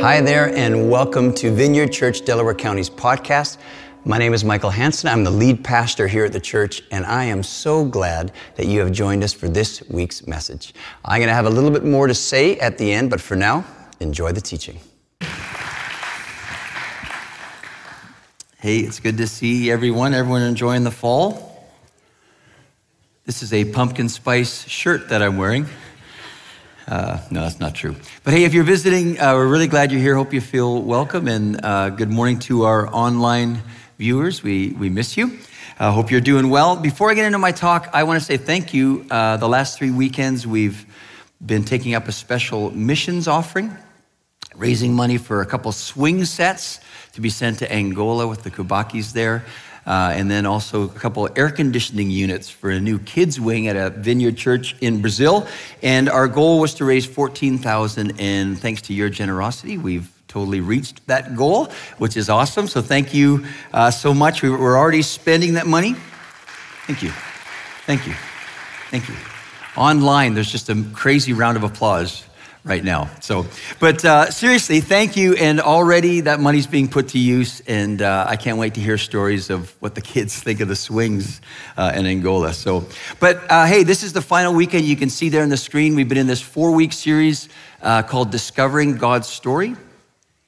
Hi there, and welcome to Vineyard Church Delaware County's podcast. My name is Michael Hanson. I'm the lead pastor here at the church, and I am so glad that you have joined us for this week's message. I'm going to have a little bit more to say at the end, but for now, enjoy the teaching. Hey, it's good to see everyone. Everyone enjoying the fall? This is a pumpkin spice shirt that I'm wearing. Uh, no, that's not true. But hey, if you're visiting, uh, we're really glad you're here. Hope you feel welcome. And uh, good morning to our online viewers. We, we miss you. I hope you're doing well. Before I get into my talk, I want to say thank you. Uh, the last three weekends, we've been taking up a special missions offering, raising money for a couple swing sets to be sent to Angola with the Kubakis there. Uh, and then also a couple air conditioning units for a new kids wing at a vineyard church in Brazil. And our goal was to raise 14,000 and thanks to your generosity, we've totally reached that goal, which is awesome. So thank you uh, so much. We, we're already spending that money. Thank you. Thank you. Thank you. Online, there's just a crazy round of applause right now. So, but uh, seriously, thank you. And already that money's being put to use, and uh, I can't wait to hear stories of what the kids think of the swings uh, in Angola. So, but uh, hey, this is the final weekend. You can see there on the screen. We've been in this four-week series uh, called "Discovering God's Story,"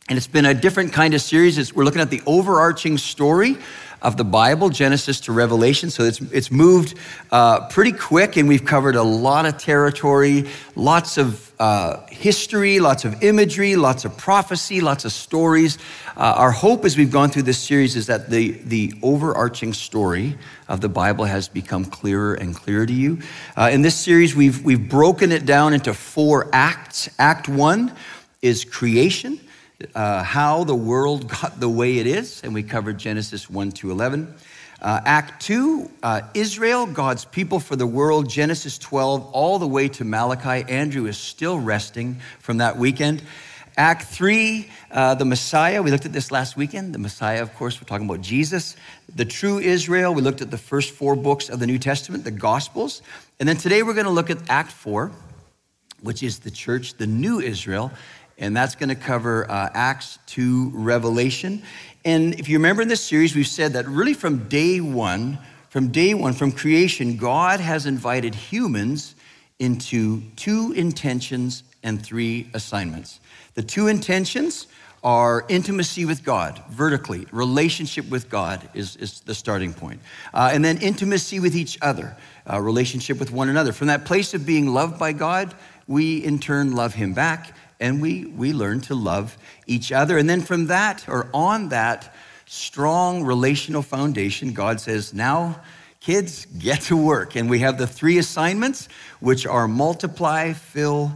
and it's been a different kind of series. It's, we're looking at the overarching story of the Bible, Genesis to Revelation. So it's, it's moved uh, pretty quick, and we've covered a lot of territory, lots of uh, history, lots of imagery, lots of prophecy, lots of stories. Uh, our hope as we've gone through this series is that the, the overarching story of the Bible has become clearer and clearer to you. Uh, in this series, we've, we've broken it down into four acts. Act one is creation uh, how the world got the way it is, and we covered Genesis 1 to 11. Uh, Act 2, uh, Israel, God's people for the world, Genesis 12, all the way to Malachi. Andrew is still resting from that weekend. Act 3, uh, the Messiah, we looked at this last weekend. The Messiah, of course, we're talking about Jesus. The true Israel, we looked at the first four books of the New Testament, the Gospels. And then today we're going to look at Act 4, which is the church, the new Israel and that's going to cover uh, Acts to Revelation. And if you remember in this series, we've said that really from day one, from day one, from creation, God has invited humans into two intentions and three assignments. The two intentions are intimacy with God, vertically, relationship with God is, is the starting point. Uh, and then intimacy with each other, uh, relationship with one another. From that place of being loved by God, we in turn love Him back and we, we learn to love each other. And then from that, or on that strong relational foundation, God says, now, kids, get to work. And we have the three assignments, which are multiply, fill,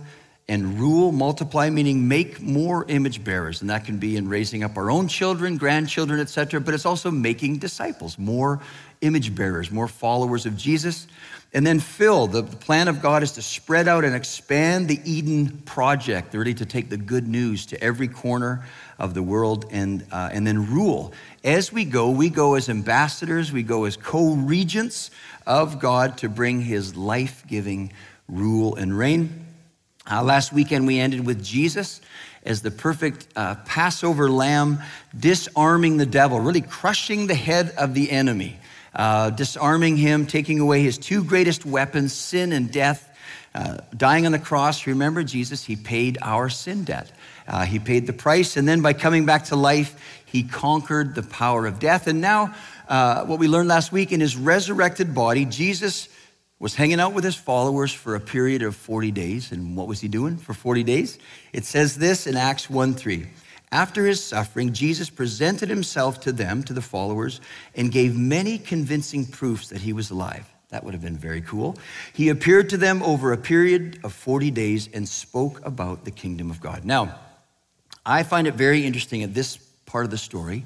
and rule. Multiply meaning make more image bearers, and that can be in raising up our own children, grandchildren, etc. But it's also making disciples, more image bearers, more followers of Jesus. And then fill. The plan of God is to spread out and expand the Eden project, really to take the good news to every corner of the world and, uh, and then rule. As we go, we go as ambassadors, we go as co regents of God to bring his life giving rule and reign. Uh, last weekend, we ended with Jesus as the perfect uh, Passover lamb, disarming the devil, really crushing the head of the enemy uh, disarming him, taking away his two greatest weapons, sin and death. Uh, dying on the cross, remember Jesus, he paid our sin debt. Uh, he paid the price, and then by coming back to life, he conquered the power of death. And now, uh, what we learned last week in his resurrected body, Jesus was hanging out with his followers for a period of 40 days. And what was he doing for 40 days? It says this in Acts 1 3. After his suffering, Jesus presented himself to them, to the followers, and gave many convincing proofs that he was alive. That would have been very cool. He appeared to them over a period of 40 days and spoke about the kingdom of God. Now, I find it very interesting at this part of the story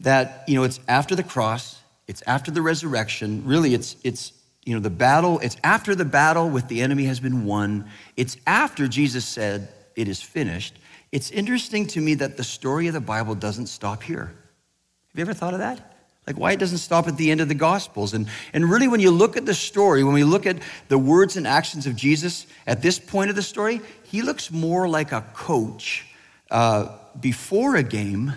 that, you know, it's after the cross, it's after the resurrection. Really, it's, it's, you know, the battle, it's after the battle with the enemy has been won. It's after Jesus said, it is finished. It's interesting to me that the story of the Bible doesn't stop here. Have you ever thought of that? Like why it doesn't stop at the end of the Gospels. And, and really, when you look at the story, when we look at the words and actions of Jesus at this point of the story, he looks more like a coach uh, before a game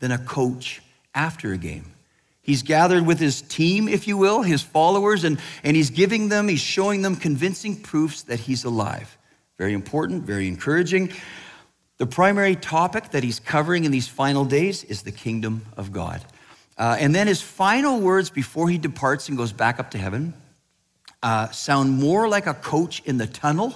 than a coach after a game. He's gathered with his team, if you will, his followers, and, and he's giving them, he's showing them convincing proofs that he's alive. Very important, very encouraging. The primary topic that he's covering in these final days is the kingdom of God. Uh, and then his final words before he departs and goes back up to heaven uh, sound more like a coach in the tunnel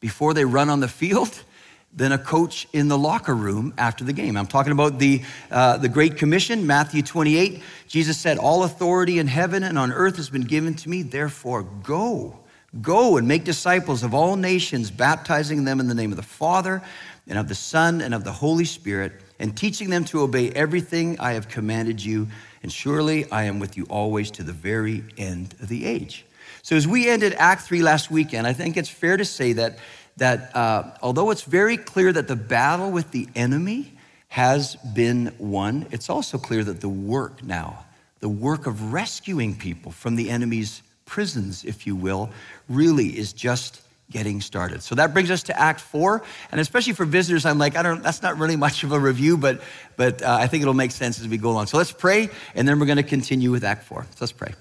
before they run on the field than a coach in the locker room after the game. I'm talking about the, uh, the Great Commission, Matthew 28. Jesus said, All authority in heaven and on earth has been given to me, therefore go. Go and make disciples of all nations, baptizing them in the name of the Father and of the Son and of the Holy Spirit, and teaching them to obey everything I have commanded you. And surely I am with you always to the very end of the age. So, as we ended Act 3 last weekend, I think it's fair to say that that uh, although it's very clear that the battle with the enemy has been won, it's also clear that the work now, the work of rescuing people from the enemy's prisons, if you will, really is just getting started. So that brings us to Act Four, and especially for visitors, I'm like, I don't. That's not really much of a review, but but uh, I think it'll make sense as we go along. So let's pray, and then we're going to continue with Act Four. So let's pray.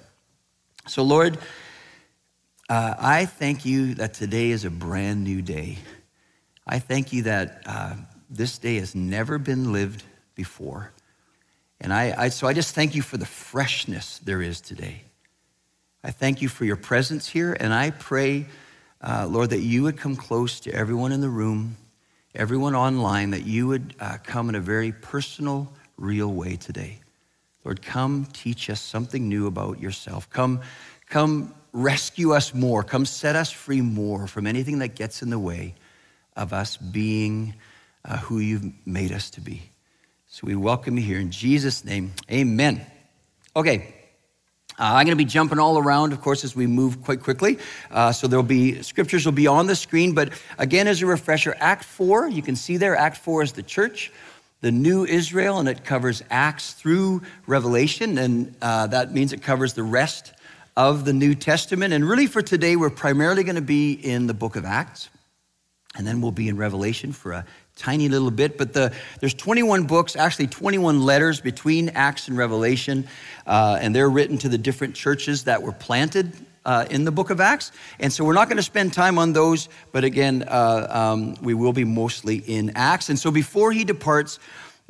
So Lord, uh, I thank you that today is a brand new day. I thank you that uh, this day has never been lived before. And I, I, so I just thank you for the freshness there is today. I thank you for your presence here, and I pray, uh, Lord, that you would come close to everyone in the room, everyone online, that you would uh, come in a very personal, real way today. Lord, come teach us something new about yourself. Come, come rescue us more. Come set us free more from anything that gets in the way of us being uh, who you've made us to be. So we welcome you here in Jesus' name. Amen. Okay. Uh, I'm going to be jumping all around, of course, as we move quite quickly. Uh, so there'll be scriptures will be on the screen. But again, as a refresher, Act Four, you can see there. Act Four is the church, the new Israel, and it covers Acts through Revelation, and uh, that means it covers the rest of the New Testament. And really, for today, we're primarily going to be in the book of Acts. And then we'll be in Revelation for a tiny little bit. But the, there's 21 books, actually 21 letters between Acts and Revelation. Uh, and they're written to the different churches that were planted uh, in the book of Acts. And so we're not going to spend time on those. But again, uh, um, we will be mostly in Acts. And so before he departs,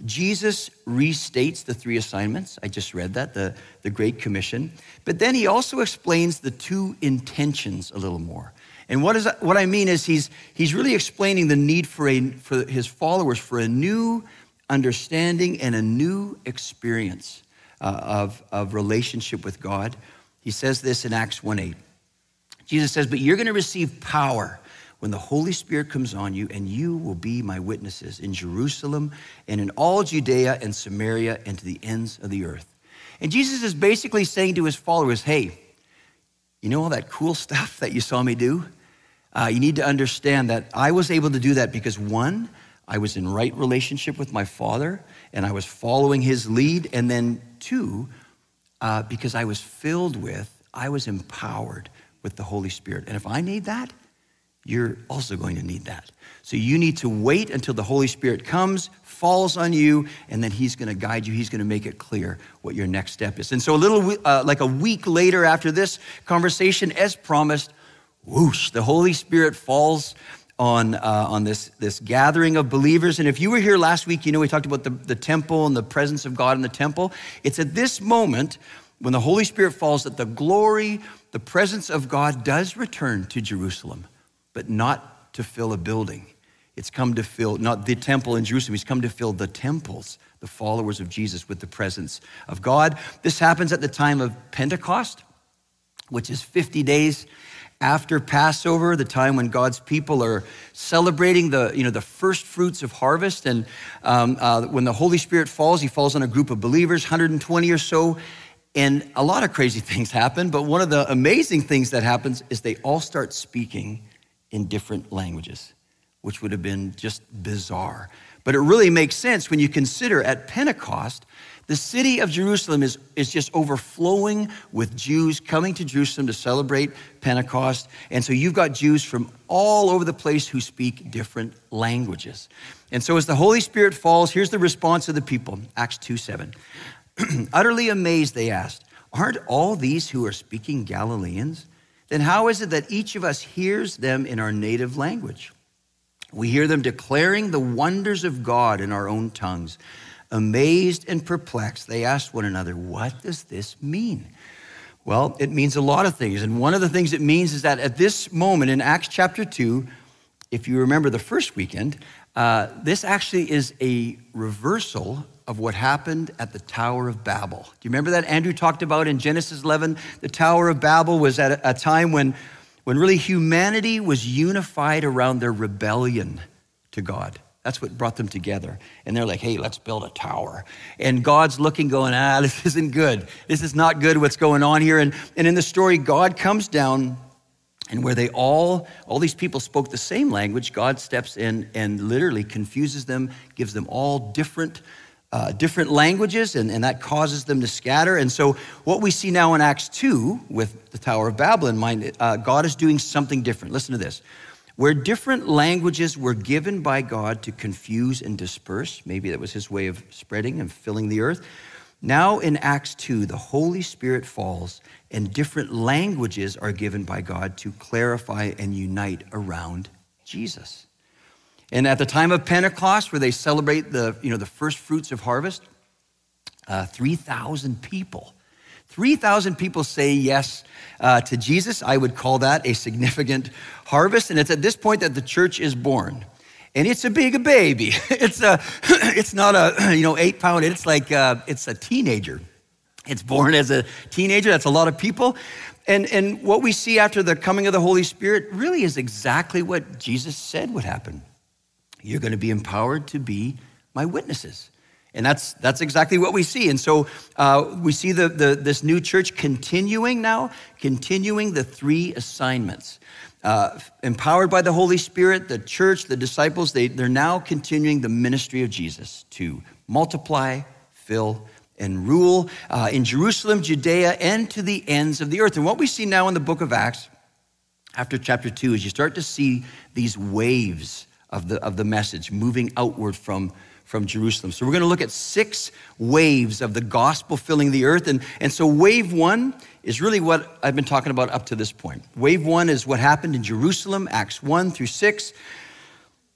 Jesus restates the three assignments. I just read that, the, the Great Commission. But then he also explains the two intentions a little more. And what, is, what I mean is he's, he's really explaining the need for, a, for his followers for a new understanding and a new experience uh, of, of relationship with God. He says this in Acts 1 8. Jesus says, But you're going to receive power when the Holy Spirit comes on you, and you will be my witnesses in Jerusalem and in all Judea and Samaria and to the ends of the earth. And Jesus is basically saying to his followers, hey, you know all that cool stuff that you saw me do? Uh, you need to understand that I was able to do that because one, I was in right relationship with my Father and I was following his lead. And then two, uh, because I was filled with, I was empowered with the Holy Spirit. And if I need that, you're also going to need that. So you need to wait until the Holy Spirit comes, falls on you, and then He's going to guide you. He's going to make it clear what your next step is. And so, a little uh, like a week later after this conversation, as promised, whoosh, the Holy Spirit falls on, uh, on this, this gathering of believers. And if you were here last week, you know we talked about the, the temple and the presence of God in the temple. It's at this moment when the Holy Spirit falls that the glory, the presence of God does return to Jerusalem but not to fill a building. It's come to fill, not the temple in Jerusalem, he's come to fill the temples, the followers of Jesus, with the presence of God. This happens at the time of Pentecost, which is 50 days after Passover, the time when God's people are celebrating the, you know, the first fruits of harvest. And um, uh, when the Holy Spirit falls, he falls on a group of believers, 120 or so. And a lot of crazy things happen, but one of the amazing things that happens is they all start speaking in different languages, which would have been just bizarre. But it really makes sense when you consider at Pentecost The city of Jerusalem is, is just overflowing with Jews coming to Jerusalem to celebrate Pentecost. And so you've got Jews from all over the place who speak different languages. And so as the Holy Spirit falls, here's the response of the people Acts 2 7. Utterly amazed, they asked, Aren't all these who are speaking Galileans? Then how is it that each of us hears them in our native language? We hear them declaring the wonders of God in our own tongues. Amazed and perplexed, they asked one another, What does this mean? Well, it means a lot of things. And one of the things it means is that at this moment in Acts chapter 2, if you remember the first weekend, uh, this actually is a reversal of what happened at the Tower of Babel. Do you remember that Andrew talked about in Genesis 11? The Tower of Babel was at a time when, when really humanity was unified around their rebellion to God. That's what brought them together. And they're like, hey, let's build a tower. And God's looking, going, ah, this isn't good. This is not good what's going on here. And, and in the story, God comes down, and where they all, all these people spoke the same language, God steps in and literally confuses them, gives them all different. Uh, different languages, and, and that causes them to scatter. And so, what we see now in Acts 2 with the Tower of Babel in mind, uh, God is doing something different. Listen to this where different languages were given by God to confuse and disperse. Maybe that was his way of spreading and filling the earth. Now in Acts 2, the Holy Spirit falls and different languages are given by God to clarify and unite around Jesus. And at the time of Pentecost, where they celebrate the, you know, the first fruits of harvest, uh, 3,000 people 3,000 people say yes uh, to Jesus. I would call that a significant harvest. And it's at this point that the church is born. And it's a big baby. It's, a, it's not a, you know, eight pound, it's like, a, uh, it's a teenager. It's born as a teenager. That's a lot of people. And, and what we see after the coming of the Holy Spirit really is exactly what Jesus said would happen. You're going to be empowered to be my witnesses. And that's, that's exactly what we see. And so uh, we see the, the, this new church continuing now, continuing the three assignments. Uh, empowered by the Holy Spirit, the church, the disciples, they, they're now continuing the ministry of Jesus to multiply, fill, and rule uh, in Jerusalem, Judea, and to the ends of the earth. And what we see now in the book of Acts, after chapter two, is you start to see these waves of the, of the message moving outward from from Jerusalem. So we're going to look at six waves of the gospel filling the earth. And, and so wave one is really what I've been talking about up to this point. Wave one is what happened in Jerusalem, Acts 1 through 6.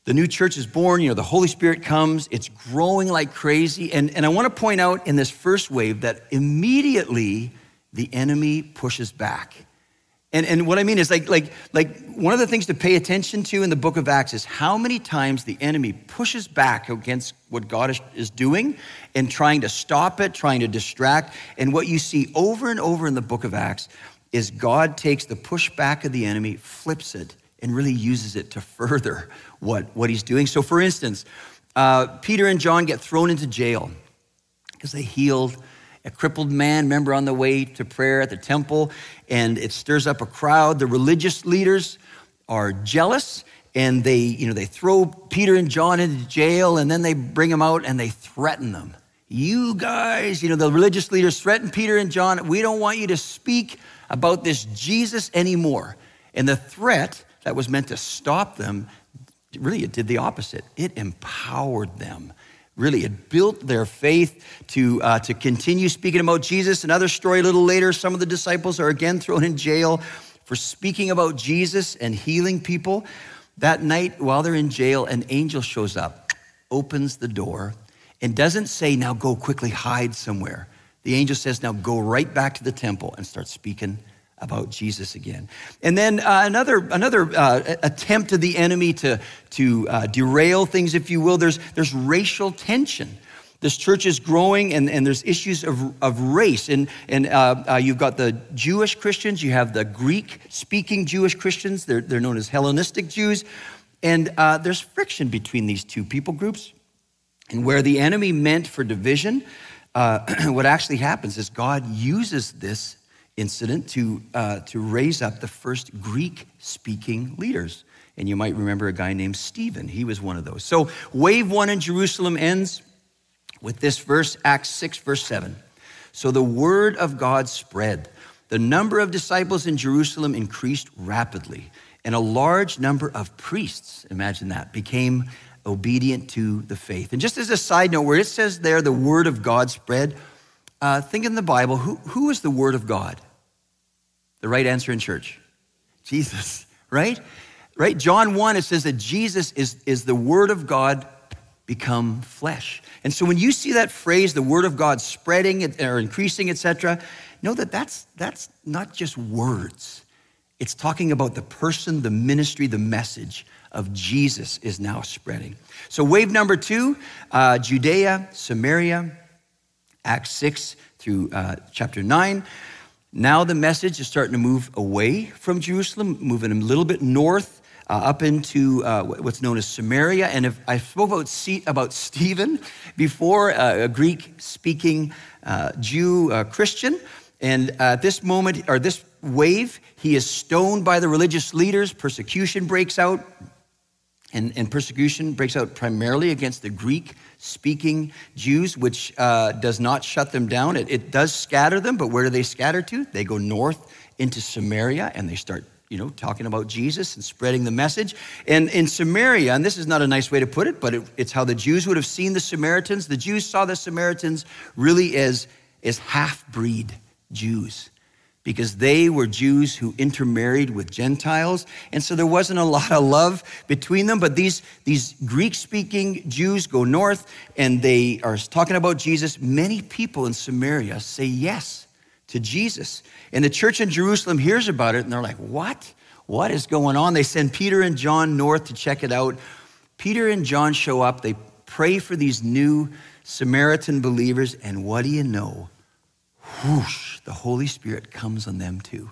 The new church is born, you know, the Holy Spirit comes, it's growing like crazy. And, and I want to point out in this first wave that immediately the enemy pushes back. And, and what I mean is like, like, like one of the things to pay attention to in the book of Acts is how many times the enemy pushes back against what God is, is doing and trying to stop it, trying to distract. And what you see over and over in the book of Acts is God takes the pushback of the enemy, flips it, and really uses it to further what, what he's doing. So, for instance, uh, Peter and John get thrown into jail because they healed a crippled man, remember, on the way to prayer at the temple, and it stirs up a crowd. The religious leaders are jealous and they, you know, they throw Peter and John into jail and then they bring them out and they threaten them. You guys, you know, the religious leaders threaten Peter and John. We don't want you to speak about this Jesus anymore. And the threat that was meant to stop them, really, it did the opposite. It empowered them really it built their faith to, uh, to continue speaking about Jesus. Another story a little later, some of the disciples are again thrown in jail for speaking about Jesus and healing people. That night, while they're in jail, an angel shows up, opens the door, and doesn't say, Now go quickly hide somewhere. The angel says, Now go right back to the temple and start speaking about Jesus again. And then uh, another, another uh, attempt of the enemy to, to uh, derail things, if you will, there's, there's racial tension. This church is growing, and, and there's issues of, of race. And, and uh, uh, you've got the Jewish Christians, you have the Greek speaking Jewish Christians, they're, they're known as Hellenistic Jews. And uh, there's friction between these two people groups. And where the enemy meant for division, what actually happens is God uses this incident to, uh, to raise up the first Greek speaking leaders. And you might remember a guy named Stephen. He was one of those. So, wave one in Jerusalem ends. with this verse, Acts 6, verse 7. So the word of God spread. The number of disciples in Jerusalem increased rapidly, and a large number of priests, imagine that, became obedient to the faith. And just as a side note, where it says there, the word of God spread, uh, think in the Bible, who, who is the word of God? The right answer in church? Jesus, right? Right? John 1, it says that Jesus is, is the word of God become flesh. And so when you see that phrase, the word of God spreading or increasing, etc., know that that's, that's not just words. It's talking about the person, the ministry, the message of Jesus is now spreading. So, wave number two uh, Judea, Samaria, Acts 6 through uh, chapter 9. Now the message is starting to move away from Jerusalem, moving a little bit north uh, up into uh, what's known as Samaria. And if I spoke about, about Stephen before, uh, a Greek speaking uh, Jew uh, Christian. And at this moment, or this wave, he is stoned by the religious leaders. Persecution breaks out. And, and persecution breaks out primarily against the Greek speaking Jews, which uh, does not shut them down. It, it does scatter them, but where do they scatter to? They go north into Samaria and they start you know, talking about Jesus and spreading the message. And in Samaria, and this is not a nice way to put it, but it, it's how the Jews would have seen the Samaritans. The Jews saw the Samaritans really as, as half breed Jews because they were Jews who intermarried with Gentiles. And so there wasn't a lot of love between them. But these, these Greek speaking Jews go north and they are talking about Jesus. Many people in Samaria say yes to Jesus. And the church in Jerusalem hears about it and they're like, what? What is going on? They send Peter and John north to check it out. Peter and John show up. They pray for these new Samaritan believers. And what do you know? Whoosh, the Holy Spirit comes on them too.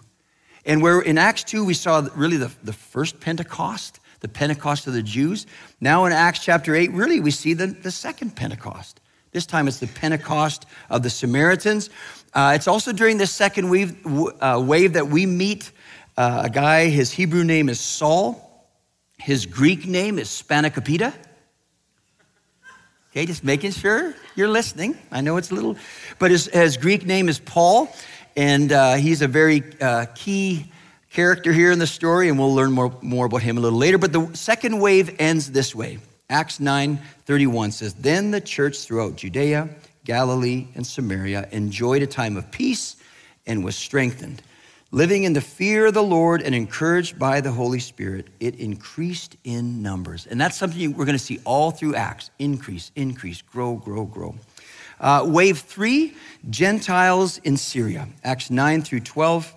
And where in Acts 2, we saw really the, the first Pentecost, the Pentecost of the Jews. Now in Acts chapter 8, really we see the, the second Pentecost. This time it's the Pentecost of the Samaritans. Uh, it's also during this second wave, uh, wave that we meet uh, a guy, his Hebrew name is Saul. His Greek name is Spanakopita. Okay, just making sure you're listening. I know it's a little, but his, his Greek name is Paul, and uh, he's a very uh, key character here in the story, and we'll learn more, more about him a little later. But the second wave ends this way. Acts 9 31 says, Then the church throughout Judea, Galilee, and Samaria enjoyed a time of peace and was strengthened. Living in the fear of the Lord and encouraged by the Holy Spirit, it increased in numbers. And that's something we're going to see all through Acts increase, increase, grow, grow, grow. Uh, wave three Gentiles in Syria, Acts 9 through 12.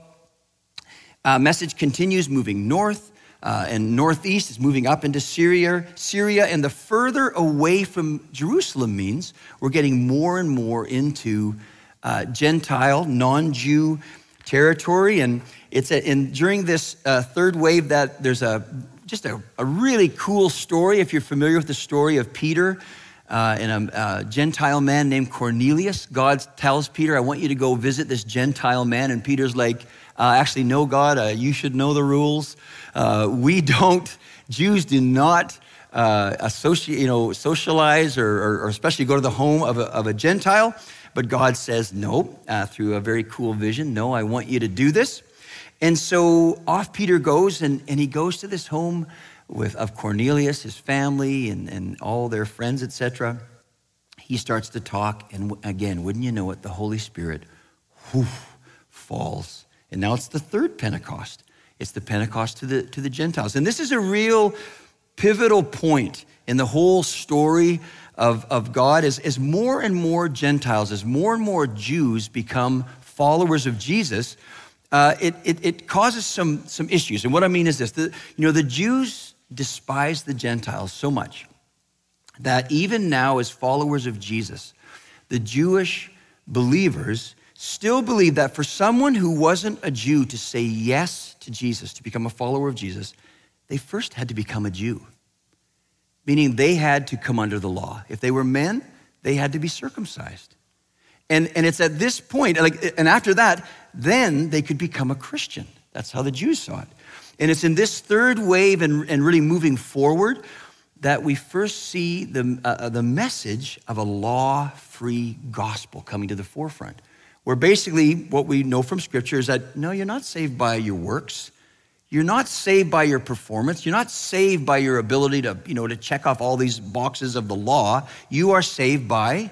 Uh, message continues moving north. Uh, and northeast is moving up into Syria. Syria, and the further away from Jerusalem means we're getting more and more into uh, Gentile, non-Jew territory. And it's a, during this uh, third wave that there's a just a, a, really cool story. If you're familiar with the story of Peter uh, and a, Gentile man named Cornelius, God tells Peter, "I want you to go visit this Gentile man," and Peter's like, uh, "Actually, no, God, uh, you should know the rules. Uh, we don't. Jews do not." Associate, you know, socialize or, or, or, especially go to the home of a, of a Gentile. But God says, no, uh, through a very cool vision, no, I want you to do this. And so off Peter goes, and, and he goes to this home with, of Cornelius, his family, and, and all their friends, etc. He starts to talk, and again, wouldn't you know it, the Holy Spirit whew, falls. And now it's the third Pentecost. It's the Pentecost to the, to the Gentiles. And this is a real pivotal point in the whole story of, of God as, as more and more Gentiles, as more and more Jews become followers of Jesus, uh, it, it, it, causes some, some issues. And what I mean is this the, you know, the Jews despise the Gentiles so much that even now, as followers of Jesus, the Jewish believers still believe that for someone who wasn't a Jew to say yes to Jesus, to become a follower of Jesus, they first had to become a Jew meaning they had to come under the law. If they were men, they had to be circumcised. And, and it's at this point, like, and after that, then they could become a Christian. That's how the Jews saw it. And it's in this third wave and, and really moving forward that we first see the, uh, uh the message of a law free gospel coming to the forefront. Where basically what we know from Scripture is that no, you're not saved by your works. You're not saved by your performance. You're not saved by your ability to, you know, to check off all these boxes of the law. You are saved by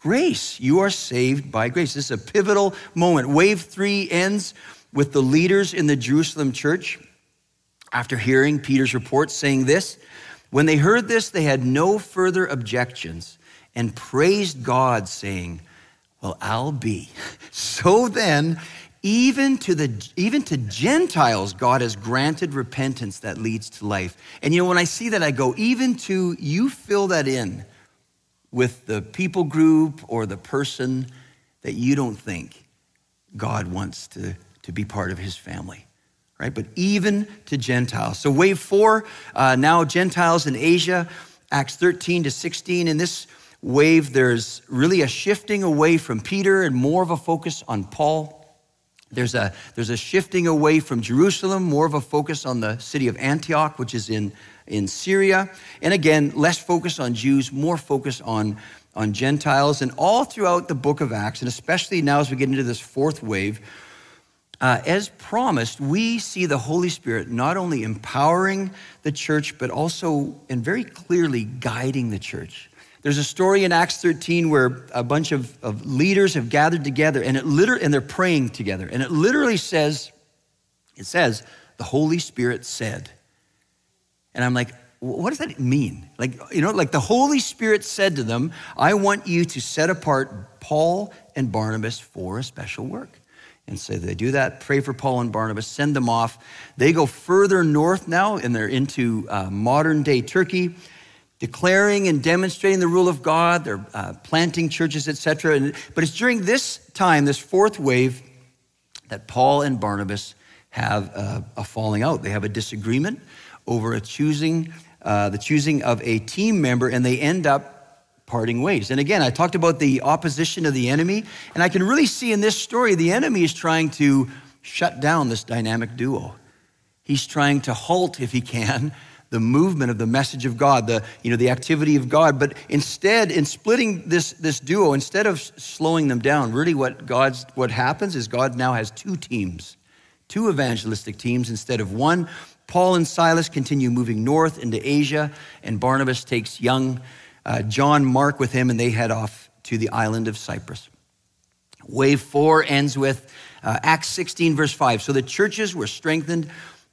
grace. You are saved by grace. This is a pivotal moment. Wave three ends with the leaders in the Jerusalem church after hearing Peter's report saying this. When they heard this, they had no further objections and praised God, saying, Well, I'll be. So then, even to the even to gentiles god has granted repentance that leads to life. And you know when i see that i go even to you fill that in with the people group or the person that you don't think god wants to, to be part of his family right? But even to gentiles. So wave four uh, now gentiles in asia acts 13 to 16 in this wave there's really a shifting away from peter and more of a focus on paul there's a, there's a shifting away from Jerusalem, more of a focus on the city of Antioch, which is in, in Syria. And again, less focus on Jews, more focus on, on Gentiles. And all throughout the book of Acts, and especially now as we get into this fourth wave, uh, as promised, we see the Holy Spirit not only empowering the church, but also and very clearly guiding the church. There's a story in Acts 13 where a bunch of, of leaders have gathered together and it literally, and they're praying together. And it literally says, it says, the Holy Spirit said. And I'm like, what does that mean? Like, you know, like the Holy Spirit said to them, I want you to set apart Paul and Barnabas for a special work. And so they do that, pray for Paul and Barnabas, send them off. They go further north now, and they're into uh, modern day Turkey declaring and demonstrating the rule of God. They're uh, planting churches, etc. But it's during this time, this fourth wave, that Paul and Barnabas have a, a falling out. They have a disagreement over a choosing, uh, the choosing of a team member, and they end up parting ways. And again, I talked about the opposition of the enemy, and I can really see in this story the enemy is trying to shut down this dynamic duo. He's trying to halt, if he can, the movement of the message of God, the, you know, the activity of God. But instead, in splitting this, this duo, instead of slowing them down, really what God's what happens is God now has two teams, two evangelistic teams instead of one. Paul and Silas continue moving north into Asia, and Barnabas takes young uh, John Mark with him, and they head off to the island of Cyprus. Wave four ends with uh, Acts 16, verse 5. So the churches were strengthened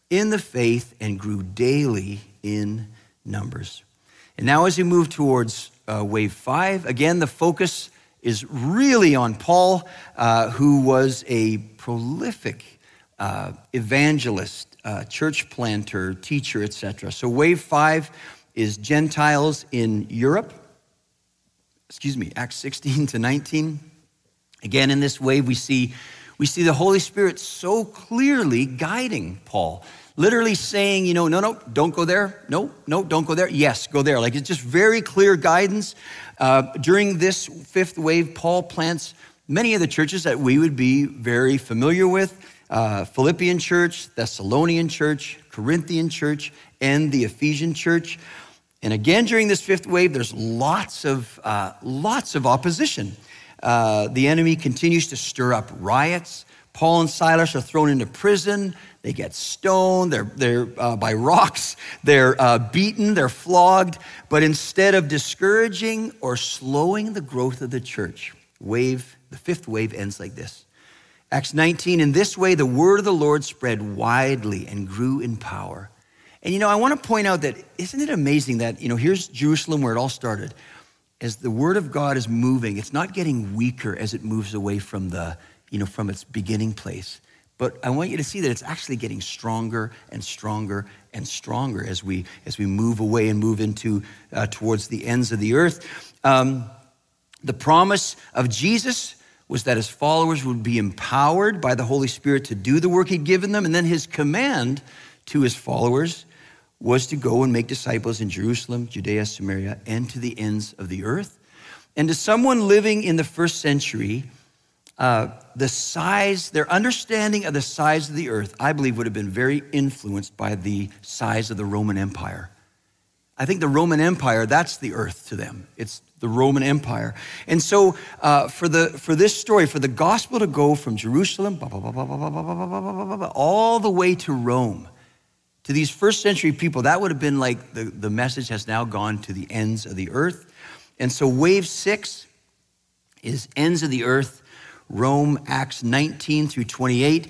in the faith and grew daily in numbers. And now, as we move towards uh, wave five, again, the focus is really on Paul, uh, who was a prolific uh, evangelist, uh, church planter, teacher, etc. So, wave five is Gentiles in Europe. Excuse me, Acts 16 to 19. Again, in this wave, we see, we see the Holy Spirit so clearly guiding Paul literally saying, you know, no, no, don't go there. No, no, don't go there. Yes, go there. Like it's just very clear guidance. Uh, during this fifth wave, Paul plants many of the churches that we would be very familiar with uh, Philippian church, Thessalonian church, Corinthian church, and the Ephesian church. And again, during this fifth wave, there's lots of, uh, lots of opposition. Uh, the enemy continues to stir up riots. Paul and Silas are thrown into prison. They get stoned, they're, they're uh, by rocks, they're uh, beaten, they're flogged. But instead of discouraging or slowing the growth of the church, wave, the fifth wave ends like this. Acts 19, in this way, the word of the Lord spread widely and grew in power. And you know, I want to point out that isn't it amazing that, you know, here's Jerusalem where it all started. As the word of God is moving, it's not getting weaker as it moves away from the, you know, from its beginning place. But I want you to see that it's actually getting stronger and stronger and stronger as we, as we move away and move into uh, towards the ends of the earth. Um, the promise of Jesus was that his followers would be empowered by the Holy Spirit to do the work he'd given them. And then his command to his followers was to go and make disciples in Jerusalem, Judea, Samaria, and to the ends of the earth. And to someone living in the first century, uh, the size, their understanding of the size of the earth, I believe, would have been very influenced by the size of the Roman Empire. I think the Roman Empire, that's the earth to them. It's the Roman Empire. And so uh, for, the, for this story, for the gospel to go from Jerusalem all the way to Rome, to these first century people, that would have been like the, the message has now gone to the ends of the earth. And so wave six is ends of the earth, Rome, Acts 19 through 28.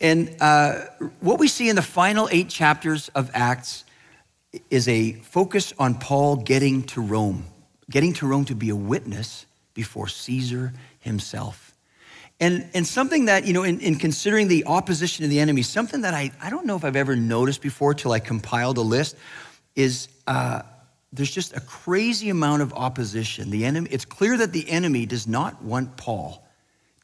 And uh, what we see in the final eight chapters of Acts is a focus on Paul getting to Rome, getting to Rome to be a witness before Caesar himself. And, and something that, you know, in, in considering the opposition of the enemy, something that I, I don't know if I've ever noticed before till I compiled a list is uh, there's just a crazy amount of opposition. The enemy, it's clear that the enemy does not want Paul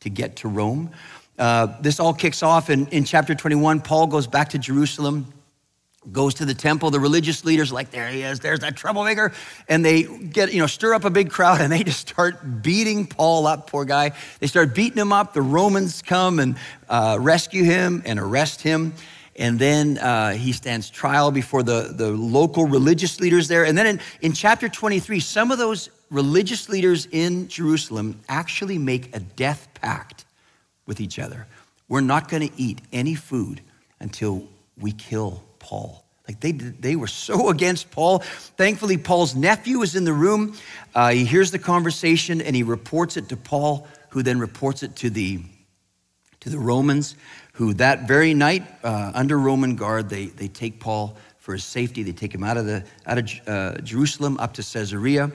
to get to Rome. Uh, this all kicks off in, in chapter 21. Paul goes back to Jerusalem, goes to the temple. The religious leaders, like, there he is, there's that troublemaker. And they get, you know, stir up a big crowd and they just start beating Paul up, poor guy. They start beating him up. The Romans come and uh, rescue him and arrest him. And then uh, he stands trial before the, the local religious leaders there. And then in, in chapter 23, some of those religious leaders in Jerusalem actually make a death pact with each other. We're not going to eat any food until we kill Paul. Like they, they were so against Paul. Thankfully, Paul's nephew is in the room. Uh, he hears the conversation and he reports it to Paul, who then reports it to the, to the Romans, who that very night, uh, under Roman guard, they, they take Paul for his safety. They take him out of, the, out of uh, Jerusalem up to Caesarea.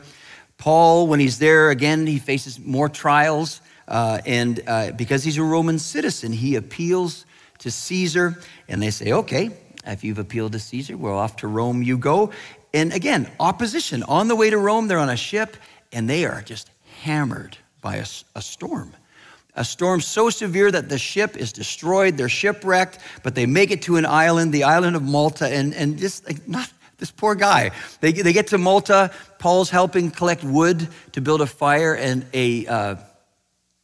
Paul, when he's there again, he faces more trials. Uh, and uh, because he's a Roman citizen, he appeals to Caesar, and they say, okay, if you've appealed to Caesar, we're off to Rome, you go. And again, opposition. On the way to Rome, they're on a ship, and they are just hammered by a, a storm. A storm so severe that the ship is destroyed, they're shipwrecked, but they make it to an island, the island of Malta, and, and just like not this poor guy. They, they get to Malta, Paul's helping collect wood to build a fire, and a uh,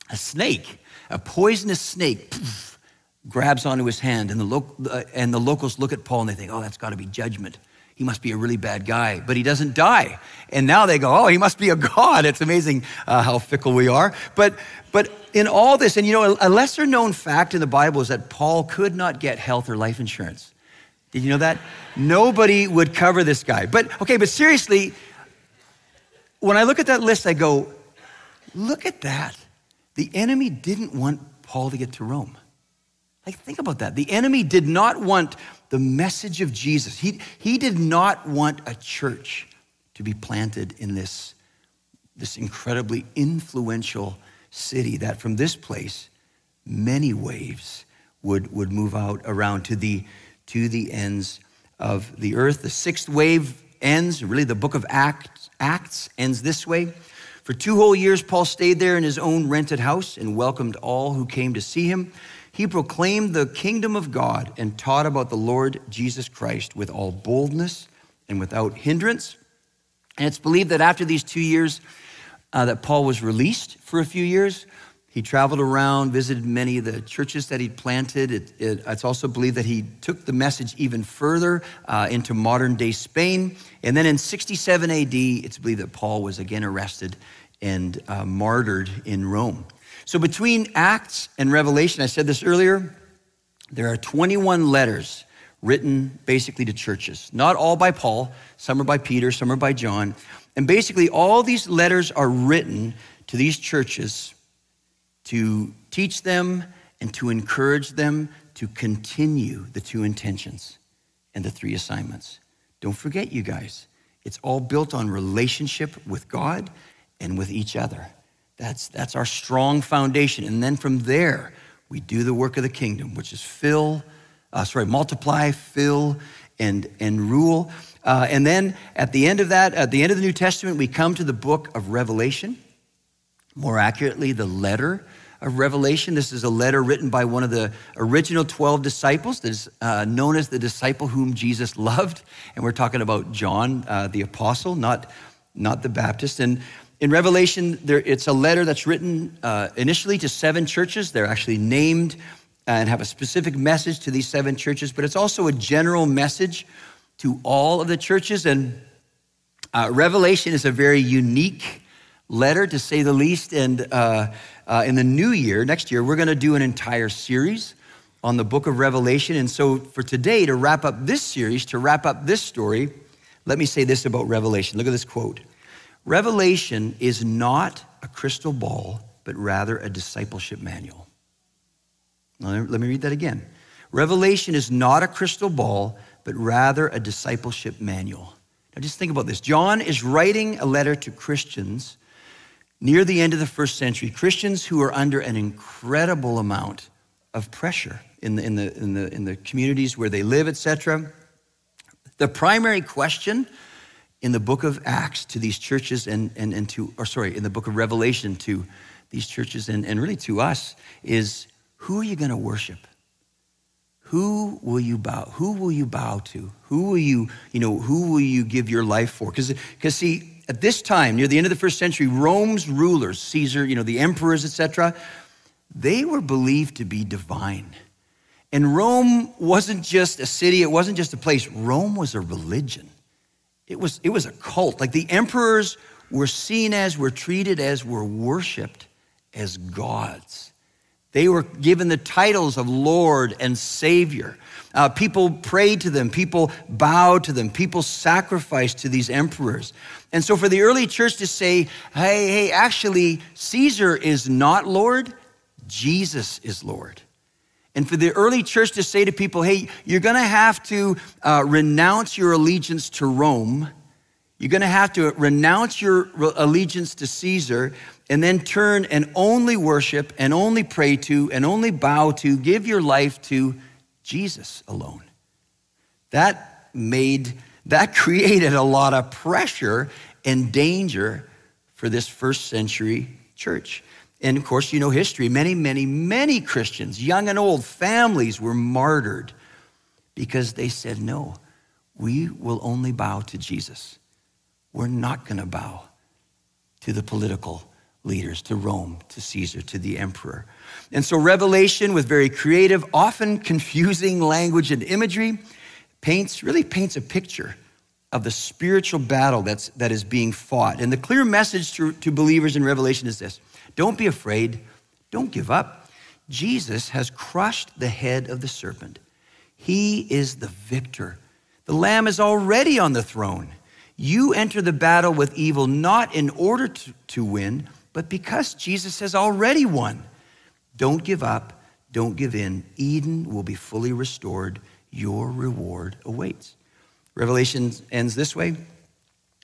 a snake, a poisonous snake, poof, grabs onto his hand, and the, lo- uh, and the locals look at Paul and they think, oh, that's got to be judgment. He must be a really bad guy, but he doesn't die. And now they go, oh, he must be a god. It's amazing uh, how fickle we are. But, but in all this, and you know, a lesser known fact in the Bible is that Paul could not get health or life insurance. Did you know that? Nobody would cover this guy. But, okay, but seriously, when I look at that list, I go, look at that. The enemy didn't want Paul to get to Rome. Like, think about that. The enemy did not want the message of Jesus. He, he did not want a church to be planted in this, this incredibly influential city that from this place, many waves would, would move out around to the, to the ends of the earth. The sixth wave ends, really, the book of Acts, Acts ends this way. For two whole years, Paul stayed there in his own rented house and welcomed all who came to see him. He proclaimed the kingdom of God and taught about the Lord Jesus Christ with all boldness and without hindrance. And it's believed that after these two years, uh, that Paul was released for a few years. He traveled around, visited many of the churches that he'd planted. It, it, it's also believed that he took the message even further uh, into modern day Spain. And then in 67 AD, it's believed that Paul was again arrested and uh, martyred in Rome. So between Acts and Revelation, I said this earlier, there are 21 letters written basically to churches. Not all by Paul, some are by Peter, some are by John. And basically, all these letters are written to these churches to teach them and to encourage them to continue the two intentions and the three assignments. Don't forget, you guys, it's all built on relationship with God and with each other. That's, that's our strong foundation. And then from there, we do the work of the kingdom, which is fill, uh, sorry, multiply, fill, and, and rule. Uh, and then at the end of that, at the end of the New Testament, we come to the book of Revelation, more accurately, the letter of Revelation. This is a letter written by one of the original 12 disciples that is uh, known as the disciple whom Jesus loved. And we're talking about John, uh, the apostle, not, not the Baptist. And in Revelation, there, it's a letter that's written uh, initially to seven churches. They're actually named and have a specific message to these seven churches, but it's also a general message to all of the churches. And Uh, Revelation is a very unique letter, to say the least. And uh, uh, in the new year, next year, we're going to do an entire series on the book of Revelation. And so for today, to wrap up this series, to wrap up this story, let me say this about Revelation. Look at this quote Revelation is not a crystal ball, but rather a discipleship manual. Let me read that again. Revelation is not a crystal ball, but rather a discipleship manual. Now, just think about this. John is writing a letter to Christians near the end of the first century, Christians who are under an incredible amount of pressure in the, in the, in the, in the communities where they live, etc. The primary question in the book of Acts to these churches and, and, and to, or sorry, in the book of Revelation to these churches and, and really to us is who are you going to worship? Who will you bow? Who will you bow to? Who will you, you know, who will you give your life for? Because, because see, at this time, near the end of the first century, Rome's rulers, Caesar, you know, the emperors, etc., they were believed to be divine. And Rome wasn't just a city, it wasn't just a place. Rome was a religion. It was, it was a cult. Like the emperors were seen as, were treated as, were worshiped as gods. They were given the titles of Lord and Savior. Uh, people prayed to them, people bowed to them, people sacrificed to these emperors. And so for the early church to say, hey, hey, actually, Caesar is not Lord, Jesus is Lord. And for the early church to say to people, hey, you're gonna have to uh, renounce your allegiance to Rome, you're gonna have to renounce your allegiance to Caesar, and then turn and only worship and only pray to and only bow to, give your life to Jesus alone. That made, that created a lot of pressure and danger for this first century church. And of course, you know history. Many, many, many Christians, young and old, families were martyred because they said, no, we will only bow to Jesus. We're not going to bow to the political leaders, to Rome, to Caesar, to the emperor. And so, Revelation, with very creative, often confusing language and imagery, paints really paints a picture of the spiritual battle that's, that is being fought. And the clear message to, to believers in Revelation is this don't be afraid, don't give up. Jesus has crushed the head of the serpent, he is the victor. The Lamb is already on the throne. You enter the battle with evil not in order to, to win, but because Jesus has already won. Don't give up, don't give in. Eden will be fully restored. Your reward awaits. Revelation ends this way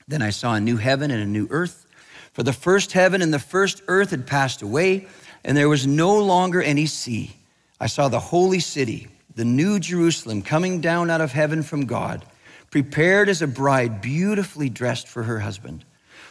Then I saw a new heaven and a new earth. For the first heaven and the first earth had passed away, and there was no longer any sea. I saw the holy city, the new Jerusalem, coming down out of heaven from God, prepared as a bride, beautifully dressed for her husband.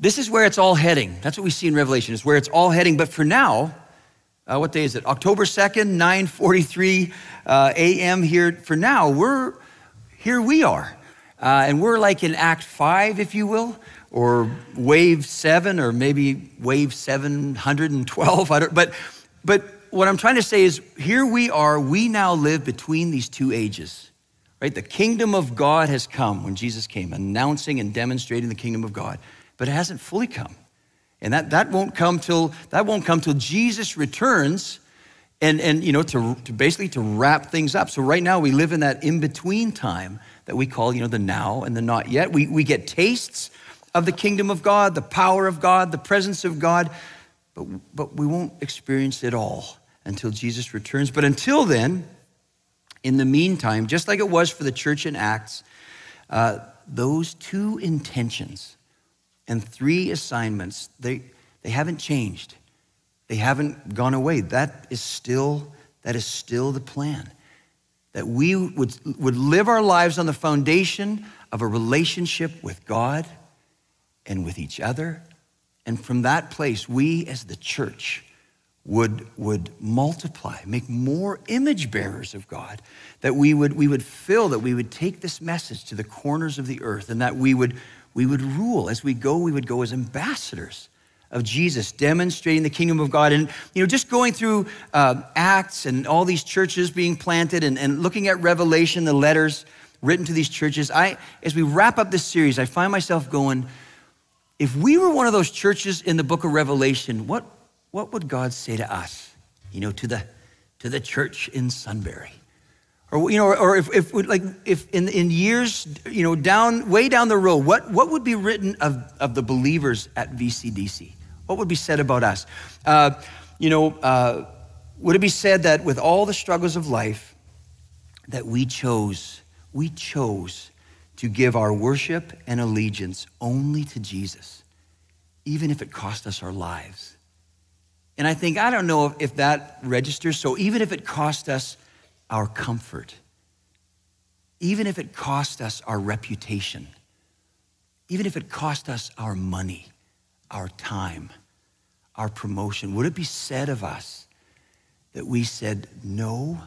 This is where it's all heading. That's what we see in Revelation, is where it's all heading. But for now, uh, what day is it? October 2nd, 9.43 uh, a.m. here. For now, we're, here we are. Uh, and we're like in Act 5, if you will, or Wave 7, or maybe Wave 712. I don't, but, but what I'm trying to say is here we are. We now live between these two ages, right? The kingdom of God has come when Jesus came, announcing and demonstrating the kingdom of God but it hasn't fully come. And that, that won't come till that won't come till Jesus returns and, and you know to, to basically to wrap things up. So right now we live in that in-between time that we call, you know, the now and the not yet. We, we get tastes of the kingdom of God, the power of God, the presence of God, but, but we won't experience it all until Jesus returns. But until then, in the meantime, just like it was for the church in Acts, uh, those two intentions and three assignments, they, they haven't changed. They haven't gone away. That is still, that is still the plan. That we would, would live our lives on the foundation of a relationship with God and with each other. And from that place, we as the church would, would multiply, make more image bearers of God, that we would, we would fill, that we would take this message to the corners of the earth, and that we would, we would rule. As we go, we would go as ambassadors of Jesus, demonstrating the kingdom of God. And, you know, just going through uh, Acts and all these churches being planted and, and looking at Revelation, the letters written to these churches, I, as we wrap up this series, I find myself going, if we were one of those churches in the book of Revelation, what, what would God say to us? You know, to the, to the church in Sunbury. Or, you know, or if, if like, if in, in years, you know, down, way down the road, what, what would be written of, of the believers at VCDC? What would be said about us? Uh, you know, uh, would it be said that with all the struggles of life, that we chose, we chose to give our worship and allegiance only to Jesus, even if it cost us our lives? And I think, I don't know if, if that registers. So even if it cost us our comfort, even if it cost us our reputation, even if it cost us our money, our time, our promotion, would it be said of us that we said no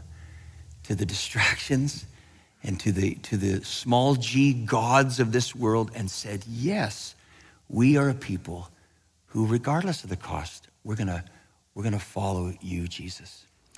to the distractions and to the, to the small g gods of this world and said, yes, we are a people who, regardless of the cost, we're going to we're going to follow you, Jesus.